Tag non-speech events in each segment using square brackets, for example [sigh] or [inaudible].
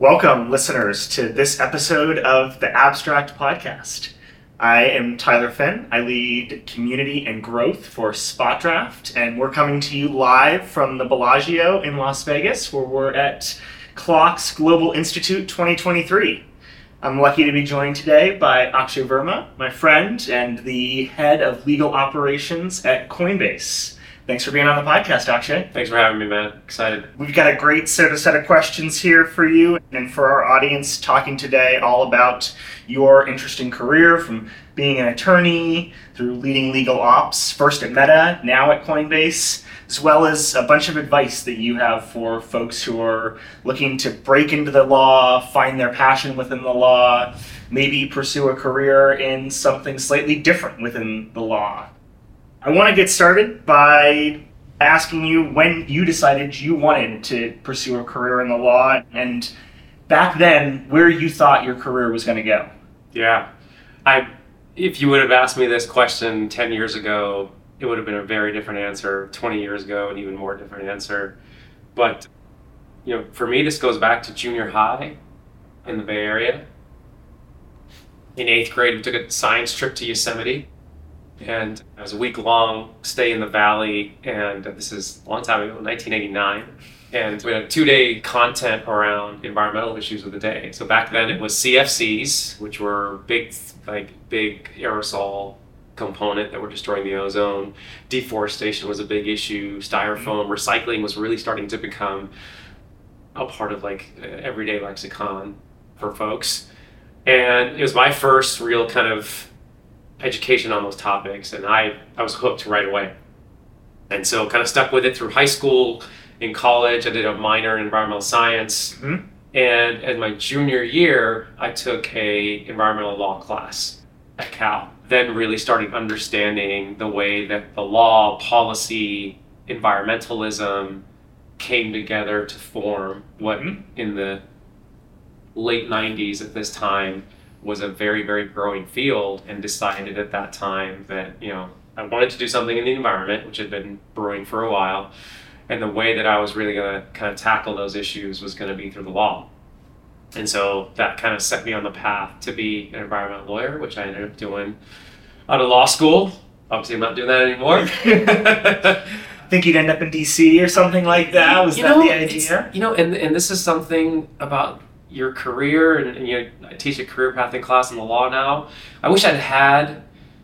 Welcome, listeners, to this episode of the Abstract Podcast. I am Tyler Finn. I lead community and growth for SpotDraft, and we're coming to you live from the Bellagio in Las Vegas, where we're at CLOC's Global Institute 2023. I'm lucky to be joined today by Akshay Verma, my friend and the head of legal operations at Coinbase. Thanks for being on the podcast, Akshay. Thanks for having me, man. Excited. We've got a great set of set of questions here for you and for our audience talking today all about your interesting career from being an attorney through leading legal ops, first at Meta, now at Coinbase, as well as a bunch of advice that you have for folks who are looking to break into the law, find their passion within the law, maybe pursue a career in something slightly different within the law. I want to get started by asking you when you decided you wanted to pursue a career in the law and back then where you thought your career was going to go. Yeah. I if you would have asked me this question 10 years ago, it would have been a very different answer. 20 years ago, an even more different answer. But you know, for me this goes back to junior high in the Bay Area. In 8th grade, we took a science trip to Yosemite and it was a week long stay in the valley and this is a long time ago 1989 and we had two day content around environmental issues of the day. So back then it was cfcs which were big like big aerosol component that were destroying the ozone. Deforestation was a big issue. Styrofoam mm-hmm. recycling was really starting to become a part of like everyday lexicon for folks. And it was my first real kind of education on those topics, and I, I was hooked right away. And so kind of stuck with it through high school. In college, I did a minor in environmental science. Mm-hmm. And in my junior year, I took a environmental law class at Cal. Then really started understanding the way that the law, policy, environmentalism came together to form what mm-hmm. in the late 90s at this time was a very very growing field and decided at that time that you know I wanted to do something in the environment which had been brewing for a while. And the way that I was really going to kind of tackle those issues was going to be through the law. And so that kind of set me on the path to be an environmental lawyer which I ended up doing out of law school. Obviously I'm not doing that anymore. [laughs] Think you'd end up in DC or something like that? Was you that know, the idea? you know and, and this is something about your career and, and you know, I teach a career pathing class in the law now. I wish I'd had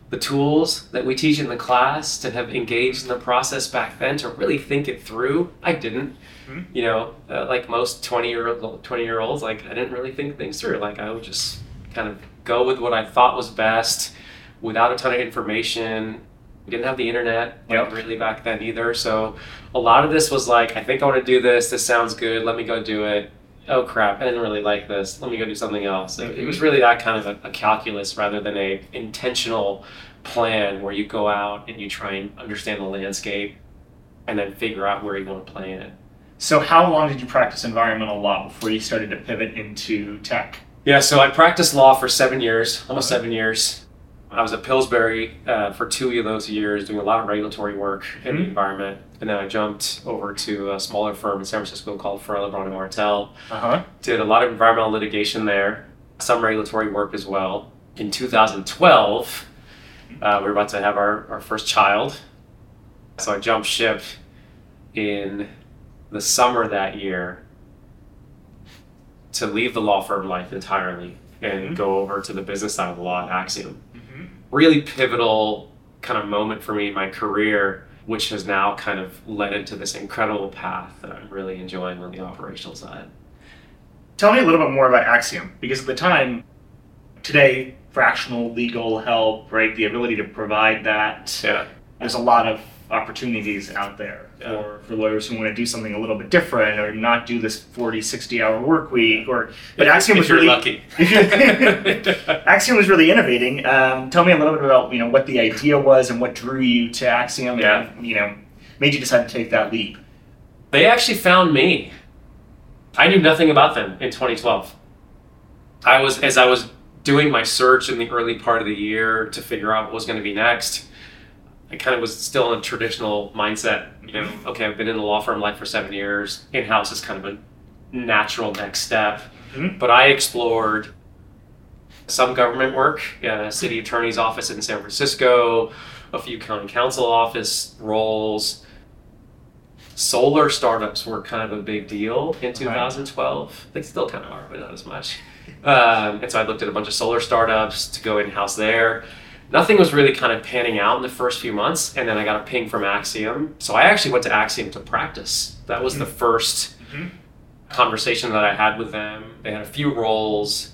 the tools that we teach in the class to have engaged in the process back then to really think it through. I didn't. Mm-hmm. You know, uh, like most 20 year old 20 year olds, like I didn't really think things through. Like I would just kind of go with what I thought was best without a ton of information. We didn't have the internet yep. really back then either. So a lot of this was like, I think I want to do this. This sounds good. Let me go do it oh crap, I didn't really like this. Let me go do something else. It, it was mm-hmm. really that kind of a, a, calculus rather than a intentional plan where you go out and you try and understand the landscape and then figure out where you want to play in it. So how long did you practice environmental law before you started to pivot into tech? Yeah, so I practiced law for seven years, almost seven years. I was at Pillsbury uh, for two of those years doing a lot of regulatory work in mm-hmm. the environment. And then I jumped over to a smaller firm in San Francisco called Farella Braun and Martel. Uh-huh. Did a lot of environmental litigation there, some regulatory work as well. In 2012, uh, we were about to have our, our first child. So I jumped ship in the summer that year to leave the law firm life entirely and mm-hmm. go over to the business side of the law at Axiom really pivotal kind of moment for me in my career, which has now kind of led into this incredible path that I'm really enjoying on the operational side. Tell me a little bit more about Axiom, because at the time, today, fractional legal help, right, the ability to provide that, yeah. there's a lot of opportunities out there yeah. for, for lawyers who want to do something a little bit different or not do this 40 60 hour work week or but if, axiom was really lucky. [laughs] [laughs] Axiom was really innovating. Um, tell me a little bit about you know what the idea was and what drew you to axiom yeah. and you know made you decide to take that leap. They actually found me. I knew nothing about them in 2012 i was as i was doing my search in the early part of the year to figure out what was going to be next I kind of was still in a traditional mindset. You know, okay, I've been in the law firm life for seven years. In house is kind of a natural next step. Mhm. but I explored some government work, uh, city attorney's office in San Francisco, a few county council office roles. Solar startups were kind of a big deal in 2012. They still kind of are, but not as much. Um, and so I looked at a bunch of solar startups to go in house there. Nothing was really kind of panning out in the first few months, and then I got a ping from Axiom. So I actually went to Axiom to practice. That was the first Mhm. conversation that I had with them. They had a few roles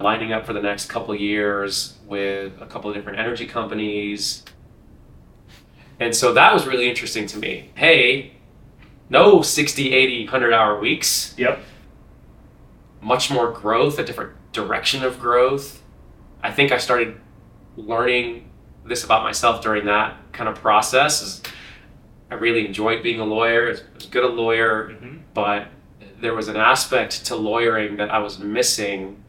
lining up for the next couple of years with a couple of different energy companies. And so that was really interesting to me. Hey, no 60, 80, 100 hour weeks, Yep. much more growth, a different direction of growth. I think I started learning this about myself during that kind of process. Is I really enjoyed being a lawyer. I was good a lawyer, Mhm. but there was an aspect to lawyering that I was missing,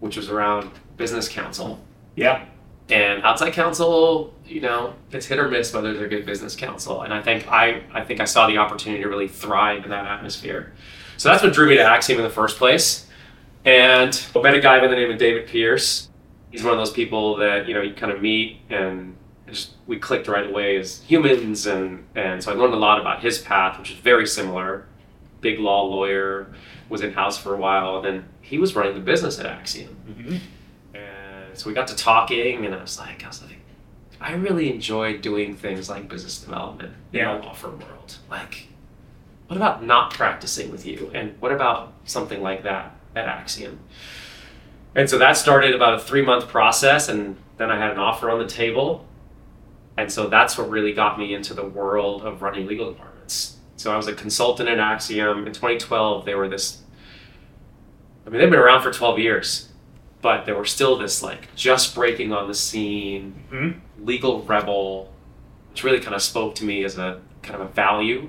which was around business counsel. Yeah. And outside counsel, you know, it's hit or miss whether they're good business counsel. And I think I, I think I saw the opportunity to really thrive in that atmosphere. So that's what drew me to Axiom in the first place. And I met a guy by the name of David Pierce. He's one of those people that, you know, you kind of meet and just we clicked right away as humans and, and so I learned a lot about his path, which is very similar. Big law lawyer, was in house for a while, and then he was running the business at Axiom. Mhm. And so we got to talking, and I was like, I was like, I really enjoy doing things like business development Yeah. in the law firm world. Like, what about not practicing with you? And what about something like that at Axiom? And so that started about a three month process, and then I had an offer on the table. And so that's what really got me into the world of running legal departments. So I was a consultant at Axiom. In 2012, they were this, I mean, they've been around for 12 years, but they were still this like just breaking on the scene, Mhm. legal rebel, which really kind of spoke to me as a kind of a value.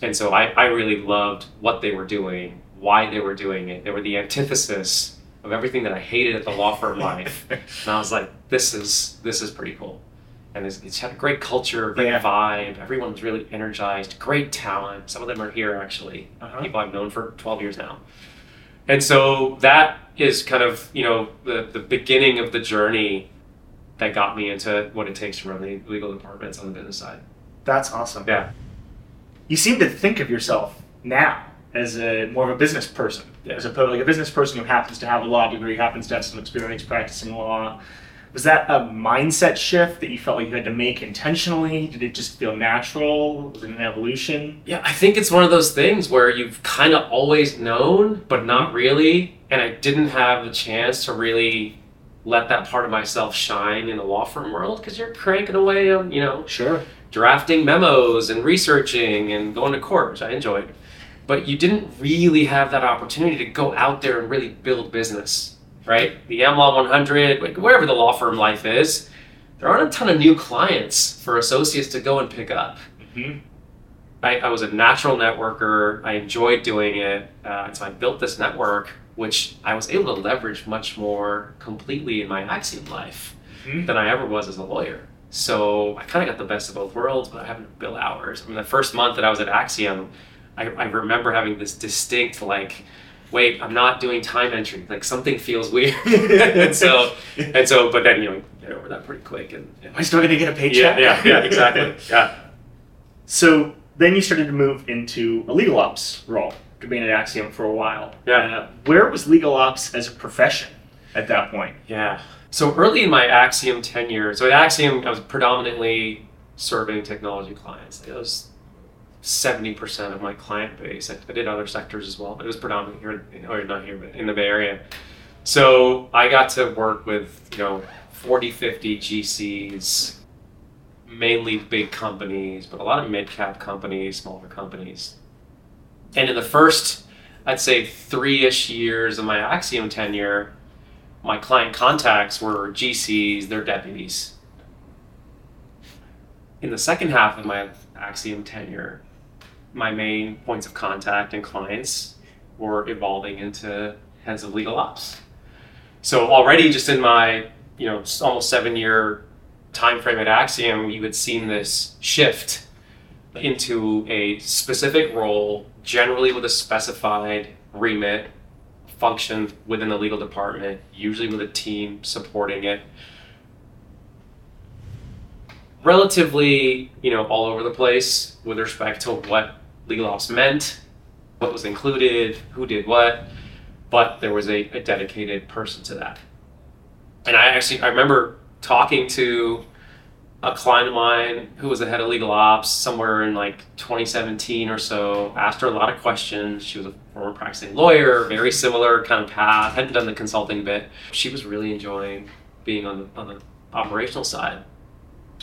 And so I, I really loved what they were doing, why they were doing it. They were the antithesis of everything that I hated at the law firm [laughs] life. And I was like, this is this is pretty cool. And it's, it's had a great culture, great Yeah. vibe. Everyone was really energized, great talent. Some of them are here actually. Uh-huh. People I've known for 12 years now. And so that is kind of, you know, the, the beginning of the journey that got me into what it takes to run the legal departments on the business side. That's awesome. Yeah. You seem to think of yourself now as a more of a business person, as opposed like a business person who happens to have a law degree, happens to have some experience practicing law. Was that a mindset shift that you felt like you had to make intentionally? Did it just feel natural? Was it an evolution? Yeah, I think it's one of those things where you've kind of always known, but not really. And I didn't have the chance to really let that part of myself shine in the law firm world because you're cranking away on, you know, Sure. drafting memos and researching and going to court, which I enjoyed. But you didn't really have that opportunity to go out there and really build business, right? The AmLaw 100, like wherever the law firm life is, there aren't a ton of new clients for associates to go and pick up. hmm I, I was a natural networker. I enjoyed doing it. Uh, and so I built this network, which I was able to leverage much more completely in my Axiom life Mhm. than I ever was as a lawyer. So I kind of got the best of both worlds, but I having to bill hours. I mean, the first month that I was at Axiom, I, I remember having this distinct, like, wait, I'm not doing time entry. Like, something feels weird. [laughs] and so, and so, but then, you know, get over that pretty quick. And, Am I still going to get a paycheck? yeah, yeah, exactly. Yeah. So then you started to move into a legal ops role, after being at Axiom for a while. Yeah. Uh, where was legal ops as a profession at that point? Yeah. So early in my Axiom tenure, so at Axiom, I was predominantly serving technology clients. It was 70% of my client base. I, I did other sectors as well, but it was predominantly here, in- or not here, but in the Bay Area. So I got to work with, you know, 40, 50 GCs, mainly big companies, but a lot of mid cap companies, smaller companies. And in the first, I'd say, three ish years of my Axiom tenure, my client contacts were GCs, their deputies. In the second half of my Axiom tenure, my main points of contact and clients were evolving into heads of legal ops. So already just in my, you know, almost seven year time frame at Axiom, you had seen this shift into a specific role, generally with a specified remit, function within the legal department, usually with a team supporting it. Relatively, you know, all over the place with respect to what legal ops meant, what was included, who did what, but there was a, a dedicated person to that. And I actually I remember talking to a client of mine who was the head of legal ops somewhere in like 2017 or so asked her a lot of questions. She was a former practicing lawyer very similar kind of path hadn't done the consulting bit. She was really enjoying being on the, on the operational side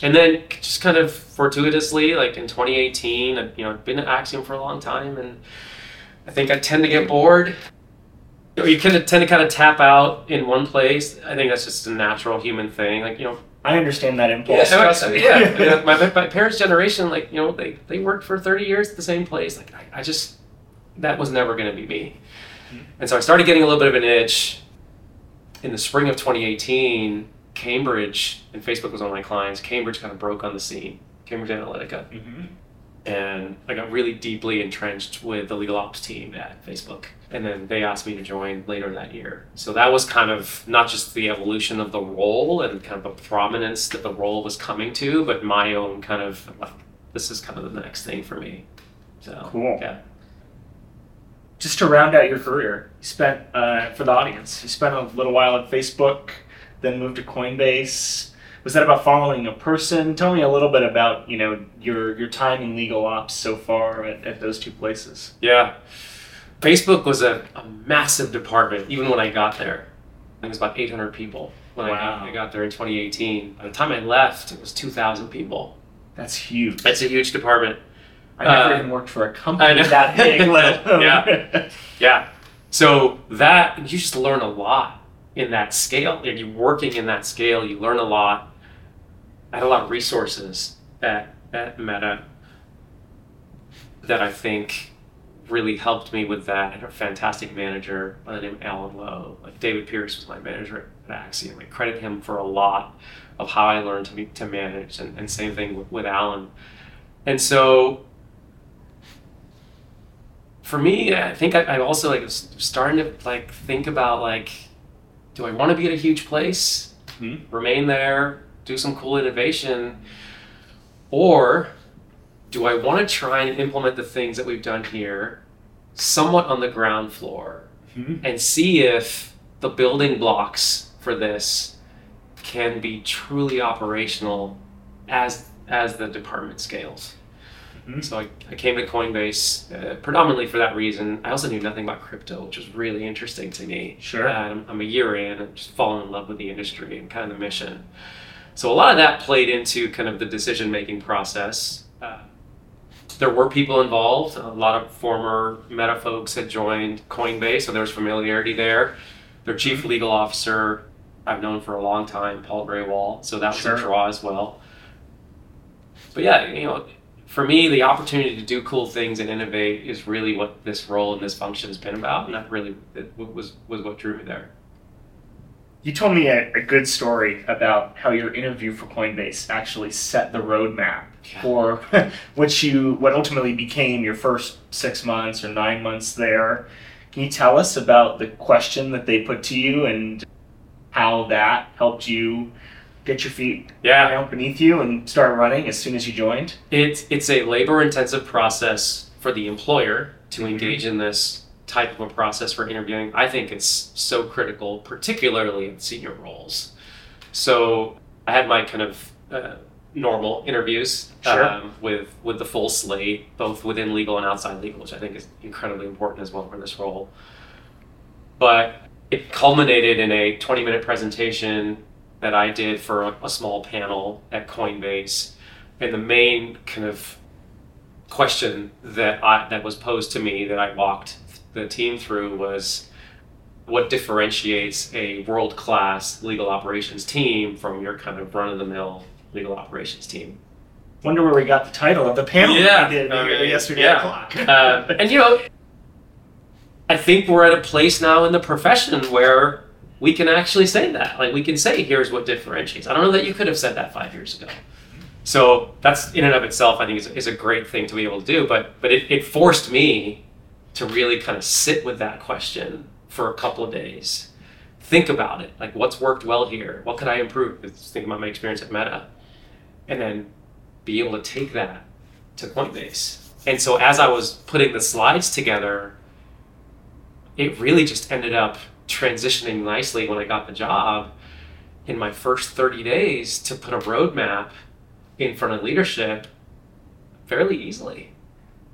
and then just kind of fortuitously like in 2018 I've, you know i've been at axiom for a long time and i think i tend to get bored you, know, you kind of tend to kind of tap out in one place i think that's just a natural human thing like you know I understand that impulse. yeah, trust me. yeah. yeah. My, my, my parents' generation, like you know, they they worked for thirty years at the same place. Like I, I just that was never going to be me. Hmm. And so I started getting a little bit of an itch. In the spring of 2018, Cambridge and Facebook was one of my clients. Cambridge kind of broke on the scene. Cambridge Analytica, hmm and I got really deeply entrenched with the legal ops team at Facebook. And then they asked me to join later that year. So that was kind of not just the evolution of the role and kind of the prominence that the role was coming to, but my own kind of this is kind of the next thing for me. So Cool. Yeah. Just to round out your career, you spent uh, for the audience. You spent a little while at Facebook, then moved to Coinbase. Was that about following a person? Tell me a little bit about you know your your time in legal ops so far at, at those two places. Yeah. Facebook was a, a massive department even when I got there. I think it was about 800 people when I, got, I got there in 2018. By the time I left, it was 2,000 people. That's huge. It's a huge department. I never uh, even worked for a company that big. [laughs] Yeah. [laughs] Yeah. So that you just learn a lot in that scale. If you're working in that scale, you learn a lot. I had a lot of resources at, at Meta that I think really helped me with that. I had a fantastic manager by the name of Alan Lowe. Like David Pierce was my manager at Axiom. I credit him for a lot of how I learned to be, to manage, and, and same thing with, with Alan. And so for me, I think I, I also like starting to like think about like, do I want to be at a huge place, Mhm. remain there, do some cool innovation, or do I want to try and implement the things that we've done here, somewhat on the ground floor, Mhm. and see if the building blocks for this can be truly operational as as the department scales. Mhm. So I, I came to Coinbase uh, predominantly for that reason. I also knew nothing about crypto, which was really interesting to me. Sure. And I'm, I'm a year in and just falling in love with the industry and kind of the mission. So a lot of that played into kind of the decision making process. Uh, there were people involved. A lot of former Meta folks had joined Coinbase, so there was familiarity there. Their chief legal officer, I've known for a long time, Paul Grewal, so that was Sure. a draw as well. But yeah, you know, for me, the opportunity to do cool things and innovate is really what this role and this function has been about, and that really was was what drew me there. You told me a, a good story about how your interview for Coinbase actually set the roadmap Yeah. for [laughs] what you what ultimately became your first six months or nine months there. Can you tell us about the question that they put to you and how that helped you get your feet Yeah, out beneath you and start running as soon as you joined? It's it's a labor intensive process for the employer to Mhm. engage in this type of a process for interviewing. I think it's so critical, particularly in senior roles. So I had my kind of uh, normal interviews Sure. um, with with the full slate, both within legal and outside legal, which I think is incredibly important as well for this role. But it culminated in a 20 minute presentation that I did for a, a small panel at Coinbase. And the main kind of question that I, that was posed to me that I walked the team through was what differentiates a world class legal operations team from your kind of run of the mill legal operations team? Wonder where we got the title of the panel Yeah, we did I mean, yesterday yeah. o'clock. Uh, [laughs] and you know, I think we're at a place now in the profession where we can actually say that. Like we can say, here's what differentiates. I don't know that you could have said that five years ago. So that's in and of itself, I think, is, is a great thing to be able to do. But but it, it forced me to really kind of sit with that question for a couple of days. Think about it. Like, what's worked well here? What could I improve? Just thinking about my experience at Meta. And then be able to take that to Coinbase. And so, as I was putting the slides together, it really just ended up transitioning nicely when I got the job in my first 30 days to put a roadmap in front of leadership fairly easily.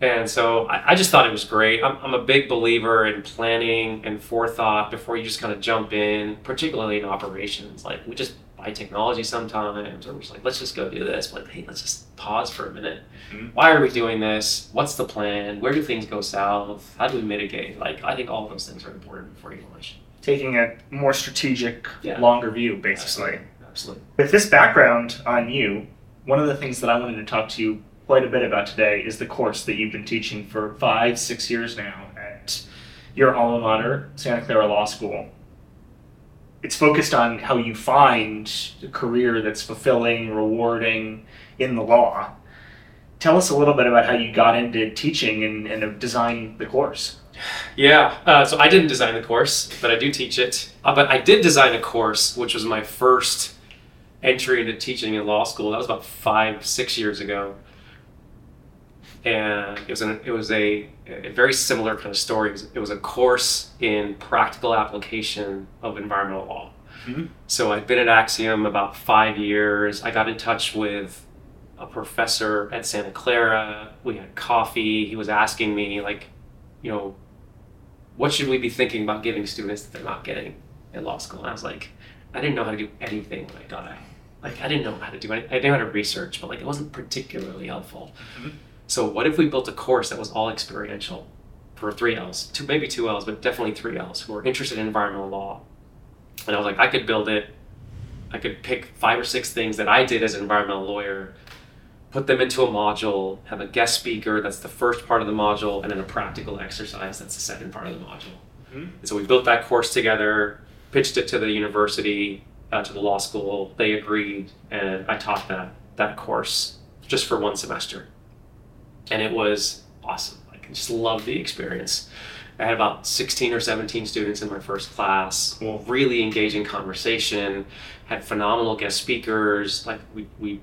And so I, I just thought it was great. I'm, I'm a big believer in planning and forethought before you just kind of jump in, particularly in operations. Like we just buy technology sometimes, or we're just like, let's just go do this. But hey, let's just pause for a minute. Mhm. Why are we doing this? What's the plan? Where do things go south? How do we mitigate? Like I think all of those things are important before you launch. Taking a more strategic, Yeah. longer view, basically. Absolutely. With this background on you, one of the things that I wanted to talk to you quite a bit about today is the course that you've been teaching for five, six years now at your alma mater, Santa Clara Law School. It's focused on how you find a career that's fulfilling, rewarding in the law. Tell us a little bit about how you got into teaching and, and have designed the course. Yeah, uh, so I didn't design the course, but I do teach it. Uh, but I did design a course, which was my first entry into teaching in law school. That was about five, six years ago, and it was an, it was a, a very similar kind of story. It was, it was a course in practical application of environmental law. Mhm. So I'd been at Axiom about five years. I got in touch with a professor at Santa Clara. We had coffee. He was asking me like, you know, what should we be thinking about giving students that they're not getting in law school? And I was like, I didn't know how to do anything when I got out. Like, I didn't know how to do any, I didn't know how to research, but like, it wasn't particularly helpful. Mhm. So, what if we built a course that was all experiential for three L's, two, maybe two L's, but definitely three L's who are interested in environmental law? And I was like, I could build it. I could pick five or six things that I did as an environmental lawyer, put them into a module, have a guest speaker that's the first part of the module, and then a practical exercise that's the second part of the module. Mhm. And so we built that course together, pitched it to the university, uh, to the law school. They agreed, and I taught that that course just for one semester, and it was awesome. I just loved the experience. I had about 16 or 17 students in my first class. Cool. Really engaging conversation. Had phenomenal guest speakers. Like we we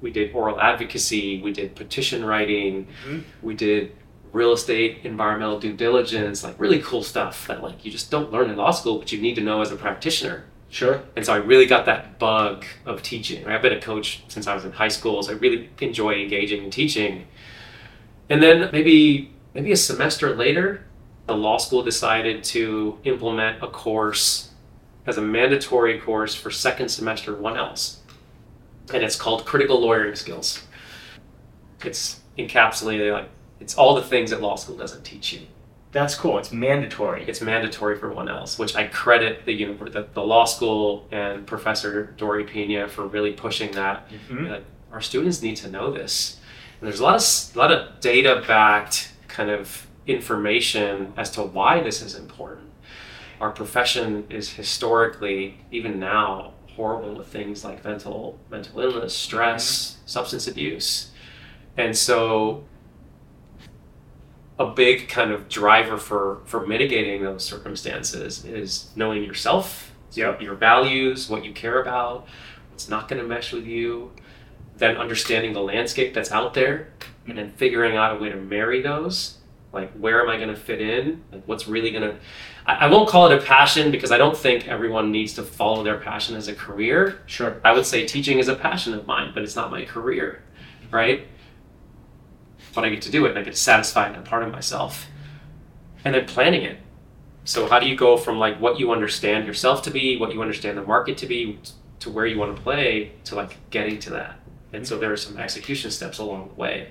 we did oral advocacy. We did petition writing. Mhm. We did real estate environmental due diligence. Like really cool stuff that like you just don't learn in law school, but you need to know as a practitioner. Sure. And so I really got that bug of teaching. I've been a coach since I was in high school, so I really enjoy engaging and teaching. And then maybe maybe a semester later, the law school decided to implement a course as a mandatory course for second semester 1Ls. And it's called Critical Lawyering Skills. It's encapsulated like it's all the things that law school doesn't teach you. That's cool. It's mandatory. It's mandatory for 1Ls, which I credit the univer- the, the law school and Professor Dory Pena for really pushing that. Mhm. Like, our students need to know this. And there's a lot of a lot of data backed kind of information as to why this is important. Our profession is historically, even now, horrible with things like mental mental illness, stress, mm-hmm. substance abuse, and so a big kind of driver for for mitigating those circumstances is knowing yourself, Yep. your values, what you care about, what's not going to mesh with you, then understanding the landscape that's out there, and then figuring out a way to marry those. Like, where am I going to fit in? Like, what's really going to. I won't call it a passion because I don't think everyone needs to follow their passion as a career. Sure. I would say teaching is a passion of mine, but it's not my career, right? But I get to do it and I get to satisfy that part of myself. And then planning it. So how do you go from like what you understand yourself to be, what you understand the market to be, to where you want to play, to like getting to that. And so there are some execution steps along the way.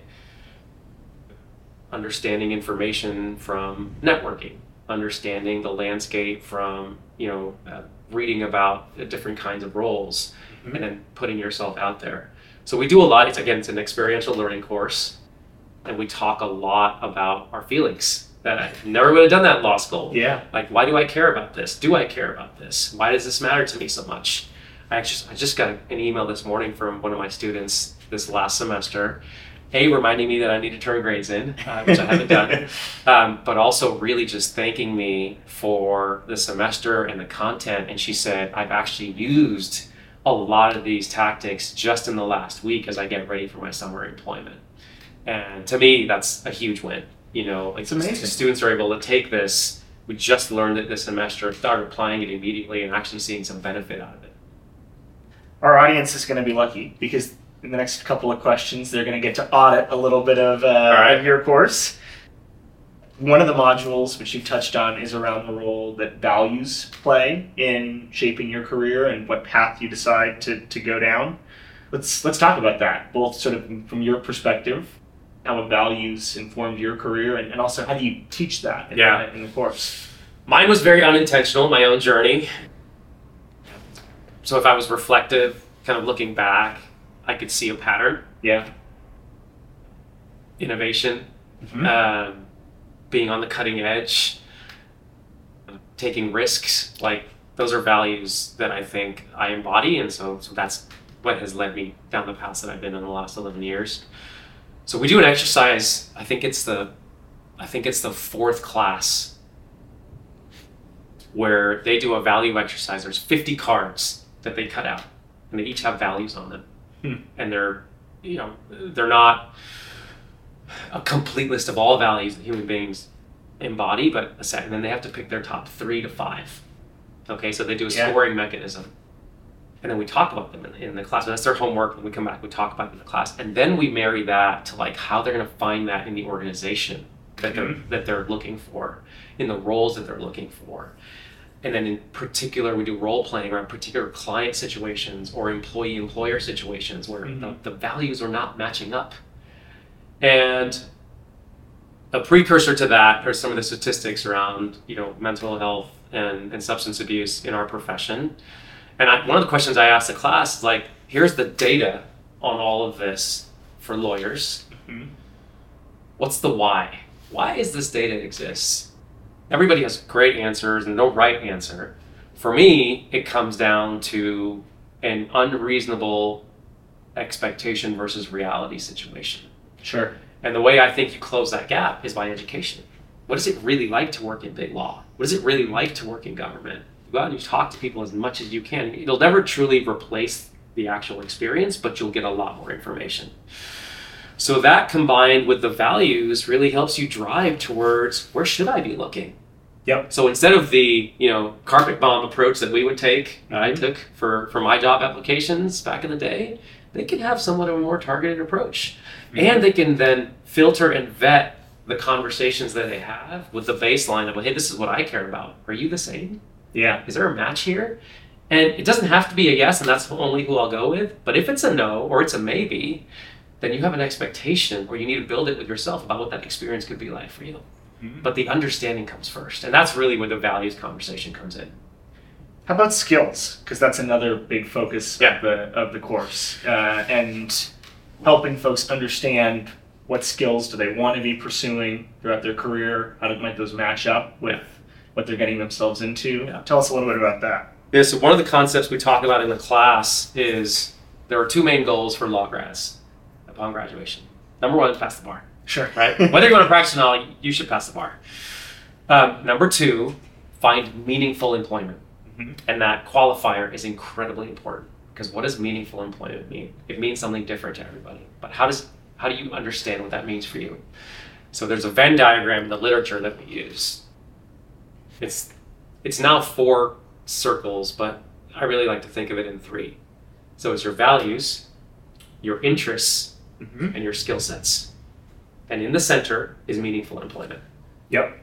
Understanding information from networking, understanding the landscape from, you know, uh, reading about uh, different kinds of roles Mhm. and then putting yourself out there. So we do a lot. It's again, it's an experiential learning course, and we talk a lot about our feelings. That I never would have done that in law school. Yeah. Like, why do I care about this? Do I care about this? Why does this matter to me so much? I actually I just got an email this morning from one of my students this last semester, a reminding me that I need to turn grades in, uh, which I haven't done, [laughs] um, but also really just thanking me for the semester and the content. And she said, I've actually used a lot of these tactics just in the last week as I get ready for my summer employment. And to me, that's a huge win. You know, like It's amazing. students are able to take this. We just learned it this semester, start applying it immediately, and actually seeing some benefit out of it. Our audience is going to be lucky because in the next couple of questions, they're going to get to audit a little bit of, uh, right. of your course. One of the modules, which you touched on, is around the role that values play in shaping your career and what path you decide to, to go down. Let's let's talk about that, both sort of from your perspective, how have values informed your career, and, and also how do you teach that in, Yeah. the, in the course? Mine was very unintentional, my own journey. So if I was reflective, kind of looking back, I could see a pattern. Yeah. Innovation, Mhm. um, being on the cutting edge, taking risks, like those are values that I think I embody, and so, so that's what has led me down the path that I've been in the last eleven years. So we do an exercise. I think it's the, I think it's the fourth class where they do a value exercise. There's 50 cards that they cut out, and they each have values on them, Hmm. and they're, you know, they're not a complete list of all values that human beings embody, but a set, and then they have to pick their top three to five. Okay, so they do a Yeah. scoring mechanism, and then we talk about them in, in the class. That's their homework. When we come back, we talk about them in the class, and then we marry that to like how they're going to find that in the organization that they're that they're looking for, in the roles that they're looking for. And then in particular, we do role playing around particular client situations or employee employer situations where Mhm. the, the values are not matching up. And a precursor to that are some of the statistics around, you know, mental health and, and substance abuse in our profession. And I, one of the questions I asked the class is like, here's the data on all of this for lawyers. Mhm. What's the why? Why is this data exists? Everybody has great answers and no right answer. For me, it comes down to an unreasonable expectation versus reality situation. Sure. And the way I think you close that gap is by education. What is it really like to work in big law? What is it really like to work in government? You go out and you talk to people as much as you can. It'll never truly replace the actual experience, but you'll get a lot more information. So that combined with the values really helps you drive towards where should I be looking? Yep. So instead of the you know carpet bomb approach that we would take, that I mm-hmm. took for for my job applications back in the day, they can have somewhat of a more targeted approach, mm-hmm. and they can then filter and vet the conversations that they have with the baseline of hey, this is what I care about. Are you the same? Yeah. Is there a match here? And it doesn't have to be a yes, and that's only who I'll go with. But if it's a no or it's a maybe, then you have an expectation, or you need to build it with yourself about what that experience could be like for you. Mhm. But the understanding comes first, and that's really where the values conversation comes in. How about skills? Because that's another big focus Yeah. of the of the course, uh, and helping folks understand what skills do they want to be pursuing throughout their career. How do, might those match up with what they're getting themselves into? Yeah. Tell us a little bit about that. Yeah, so one of the concepts we talk about in the class is there are two main goals for law grads upon graduation. Number one, pass the bar. Sure. right? [laughs] Whether you want to practice or not, you should pass the bar. Um, number two, find meaningful employment. Mhm. And that qualifier is incredibly important because what does meaningful employment mean? It means something different to everybody. But how does how do you understand what that means for you? So there's a Venn diagram in the literature that we use. It's it's now four circles, but I really like to think of it in three. So it's your values, your interests, Mhm. and your skill sets. And in the center is meaningful employment. Yep.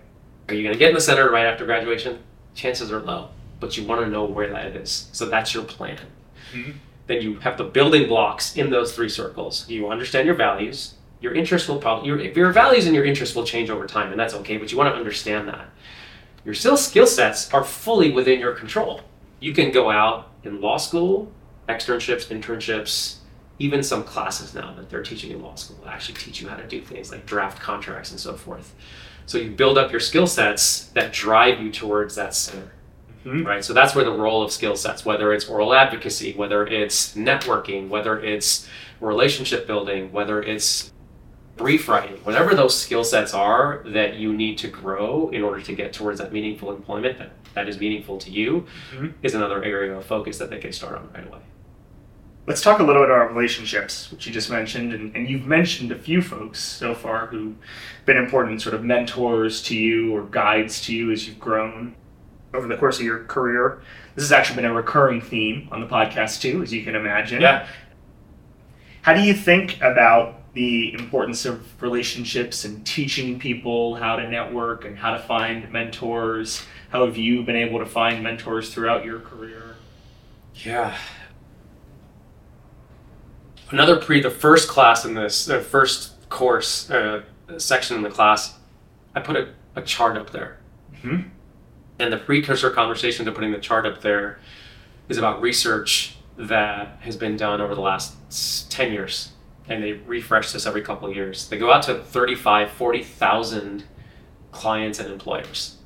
Are you going to get in the center right after graduation? Chances are low, but you want to know where that is. So that's your plan. Mhm. Then you have the building blocks in those three circles. You understand your values. Your interests will probably your, your values and your interests will change over time, and that's okay. But you want to understand that. Your skill sets are fully within your control. You can go out in law school, externships, internships, even some classes now that they're teaching in law school actually teach you how to do things like draft contracts and so forth. So you build up your skill sets that drive you towards that center, Mhm. right? So that's where the role of skill sets, whether it's oral advocacy, whether it's networking, whether it's relationship building, whether it's brief writing, whatever those skill sets are that you need to grow in order to get towards that meaningful employment that, that is meaningful to you, Mhm. is another area of focus that they can start on right away. Let's talk a little bit about relationships, which you just mentioned, and, and you've mentioned a few folks so far who've been important sort of mentors to you or guides to you as you've grown over the course of your career. This has actually been a recurring theme on the podcast too, as you can imagine. Yeah. How do you think about the importance of relationships and teaching people how to network and how to find mentors? How have you been able to find mentors throughout your career? Yeah. Another pre, the first class in this, the first course uh, section in the class, I put a, a chart up there. Mhm. And the precursor conversation to putting the chart up there is about research that has been done over the last 10 years. And they refresh this every couple of years. They go out to 35, 40,000 clients and employers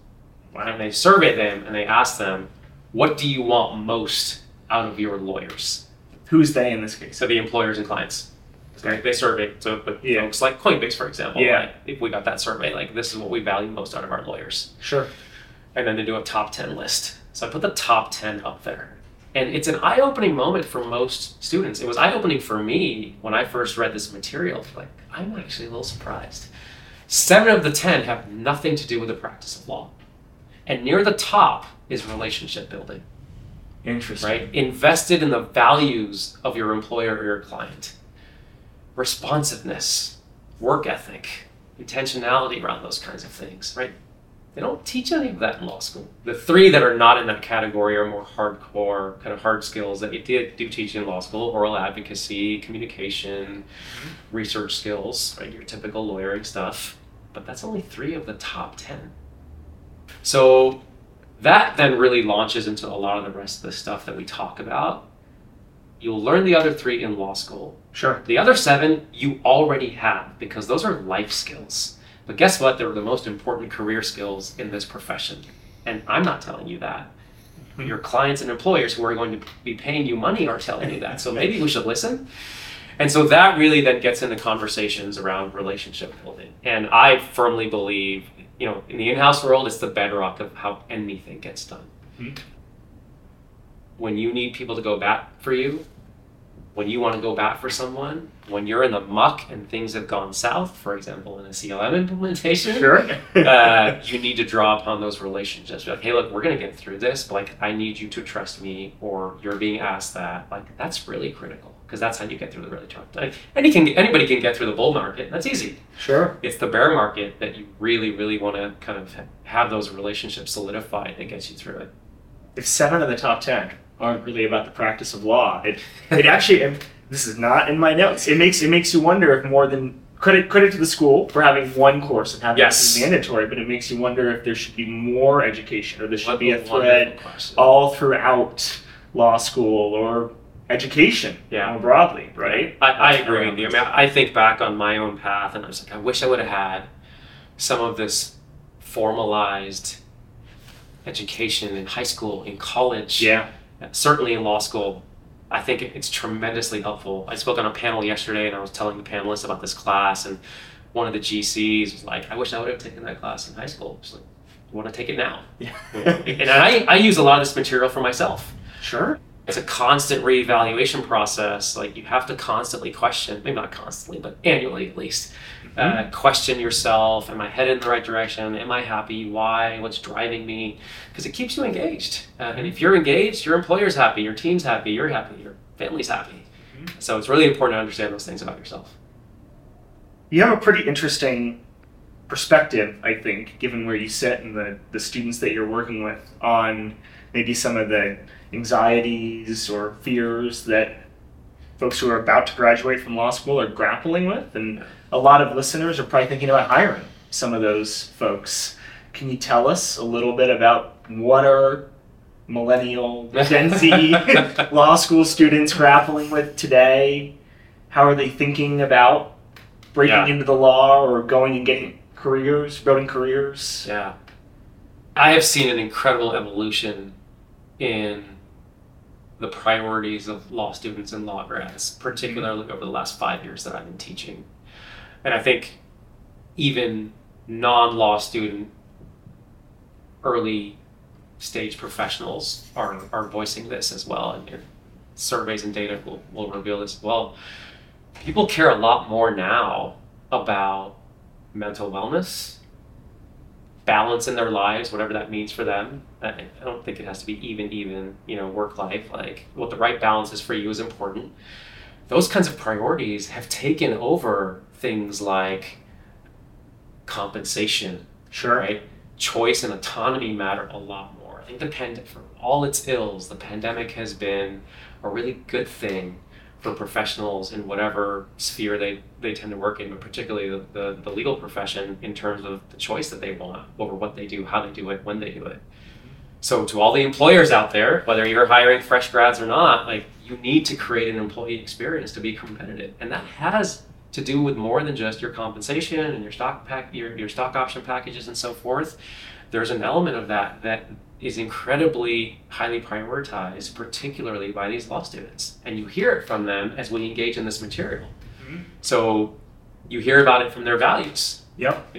and they survey them and they ask them, what do you want most out of your lawyers? Who's they in this case? So the employers and clients. They, they survey so but Yeah. folks like Coinbase, for example. Yeah. like, if we got that survey, like this is what we value most out of our lawyers. Sure. And then they do a top 10 list. So I put the top 10 up there. And it's an eye opening moment for most students. It was eye opening for me when I first read this material. Like, I'm actually a little surprised. Seven of the 10 have nothing to do with the practice of law. And near the top is relationship building, Interesting. right? Invested in the values of your employer or your client. Responsiveness, work ethic, intentionality around those kinds of things, right? They don't teach any of that in law school. The three that are not in that category are more hardcore, kind of hard skills that you did do teach in law school: oral advocacy, communication, research skills, right? Your typical lawyering stuff. But that's only three of the top ten. So that then really launches into a lot of the rest of the stuff that we talk about. You'll learn the other three in law school. Sure. The other seven you already have because those are life skills. But guess what? They're the most important career skills in this profession. And I'm not telling you that. Hmm. Your clients and employers who are going to be paying you money are telling you that. So maybe we should listen. And so that really then gets into conversations around relationship building. And I firmly believe, you know, in the in-house world, it's the bedrock of how anything gets done. Mhm. When you need people to go bat for you, when you want to go bat for someone, when you're in the muck and things have gone south, for example, in a CLM implementation, Sure. uh, [laughs] you need to draw upon those relationships. Like, hey, look, we're going to get through this, but like, I need you to trust me, or you're being asked that. Like, that's really critical because that's how you get through the really tough. Like, any can, anybody can get through the bull market. That's easy. sure. It's the bear market that you really, really want to kind of have those relationships solidified that gets you through it. If seven of the top ten aren't really about the practice of law, it it actually this is not in my notes. It makes it makes you wonder if more than credit credit to the school for having one course and having Yes. this mandatory, but it makes you wonder if there should be more education or there should What be a thread all throughout law school or education Yeah. more broadly, right? I, I agree with you. I mean, I think back on my own path, and I was like, I wish I would have had some of this formalized education in high school, in college, Yeah. certainly in law school. I think it's tremendously helpful. I spoke on a panel yesterday, and I was telling the panelists about this class, and one of the GCs was like, "I wish I would have taken that class in high school." Just like, "You want to take it now?" Yeah. and I, I use a lot of this material for myself sure. It's a constant reevaluation process. Like you have to constantly question, maybe not constantly, but annually at least, uh, question yourself. Am I headed in the right direction? Am I happy? Why? What's driving me? Because it keeps you engaged. Uh, and if you're engaged, your employer's happy, your team's happy, you're happy, your family's happy. So it's really important to understand those things about yourself. You have a pretty interesting perspective, I think, given where you sit and the, the students that you're working with on maybe some of the anxieties or fears that folks who are about to graduate from law school are grappling with. And a lot of listeners are probably thinking about hiring some of those folks. Can you tell us a little bit about what are millennial Gen Z [laughs] law school students grappling with today? How are they thinking about breaking Yeah. into the law or going and getting careers, building careers? Yeah. I have seen an incredible evolution in the priorities of law students and law grads, particularly over the last five years that I've been teaching. And I think even non law student early stage professionals are, are voicing this as well. And surveys and data will, will reveal this as well. People care a lot more now about mental wellness, balance in their lives, whatever that means for them. I don't think it has to be even, even, you know, work life. Like what the right balance is for you is important. Those kinds of priorities have taken over things like compensation. Sure. Right? Choice and autonomy matter a lot more. I think the pand- for all its ills, the pandemic has been a really good thing for professionals in whatever sphere they, they tend to work in, but particularly the, the, the, legal profession in terms of the choice that they want over what they do, how they do it, when they do it. So to all the employers out there, whether you're hiring fresh grads or not, like you need to create an employee experience to be competitive. And that has to do with more than just your compensation and your stock pack your, your stock option packages and so forth. There's an element of that that is incredibly highly prioritized, particularly by these law students. And you hear it from them as we engage in this material. Mm-hmm. So you hear about it from their values. Yep.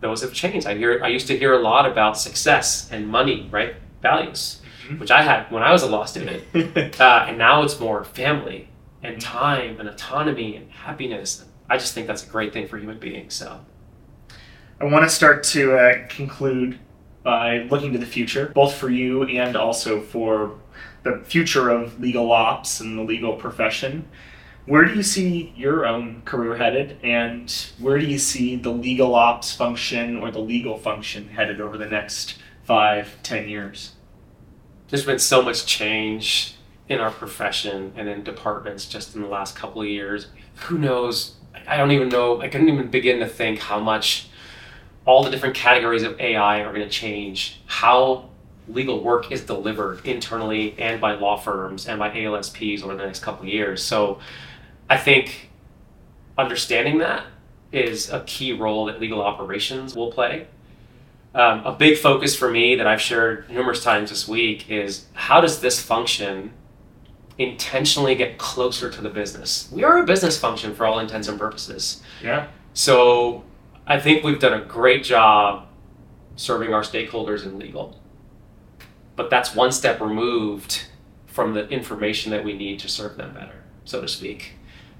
those have changed. I hear I used to hear a lot about success and money, right? Values, mm-hmm. which I had when I was a law student. [laughs] uh, and now it's more family and mm-hmm. time and autonomy and happiness. I just think that's a great thing for human beings. So I want to start to uh, conclude by looking to the future, both for you and also for the future of legal ops and the legal profession. Where do you see your own career headed, and where do you see the legal ops function or the legal function headed over the next five, ten years? There's been so much change in our profession and in departments just in the last couple of years. Who knows? I don't even know. I couldn't even begin to think how much all the different categories of AI are going to change how legal work is delivered internally and by law firms and by ALSPs over the next couple of years. So I think understanding that is a key role that legal operations will play. Um, a big focus for me that I've shared numerous times this week is how does this function intentionally get closer to the business? We are a business function for all intents and purposes. Yeah. So I think we've done a great job serving our stakeholders in legal. But that's one step removed from the information that we need to serve them better, so to speak.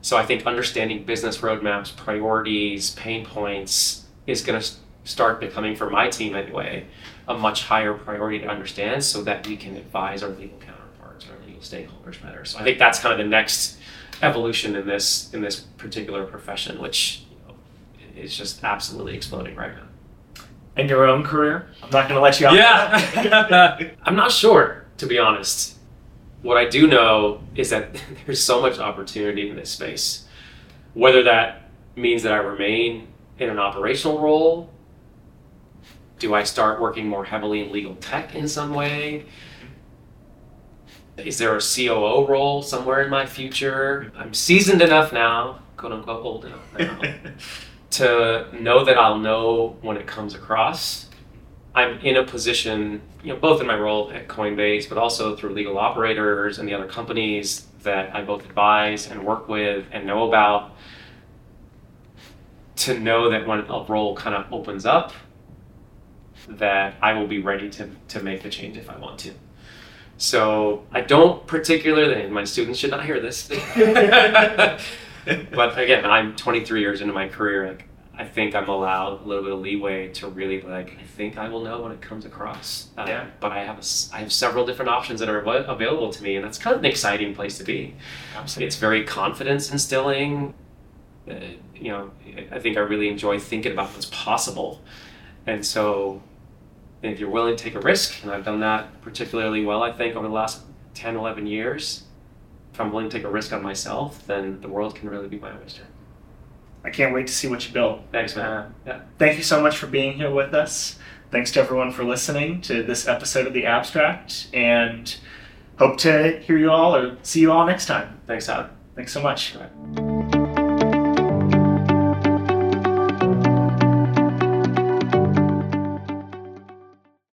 So I think understanding business roadmaps, priorities, pain points is going to start becoming, for my team anyway, a much higher priority to understand so that we can advise our legal counterparts, our legal stakeholders better. So I think that's kind of the next evolution in this in this particular profession, which is just absolutely exploding right now. In your own career? I'm not going to let you out. Yeah. [laughs] I'm not sure, to be honest. What I do know is that [laughs] there's so much opportunity in this space. Whether that means that I remain in an operational role, do I start working more heavily in legal tech in some way? Is there a COO role somewhere in my future? I'm seasoned enough now, quote unquote old enough now, [laughs] to know that I'll know when it comes across. I'm in a position, you know, both in my role at Coinbase, but also through legal operators and the other companies that I both advise and work with and know about, to know that when a role kind of opens up, that I will be ready to, to make the change if I want to. So I don't particularly, my students should not hear this. [laughs] [laughs] [laughs] but again, I'm 23 years into my career. Like, I think I'm allowed a little bit of leeway to really like. I think I will know when it comes across. Uh, yeah. But I have a, I have several different options that are available to me, and that's kind of an exciting place to be. Absolutely. It's very confidence instilling. Uh, you know, I think I really enjoy thinking about what's possible, and so if you're willing to take a risk, and I've done that particularly well, I think over the last 10, 11 years if I'm willing to take a risk on myself, then the world can really be my oyster. I can't wait to see what you build. Thanks, man. Uh, yeah. Thank you so much for being here with us. Thanks to everyone for listening to this episode of The Abstract, and hope to hear you all or see you all next time. Thanks, Adam. Thanks so much.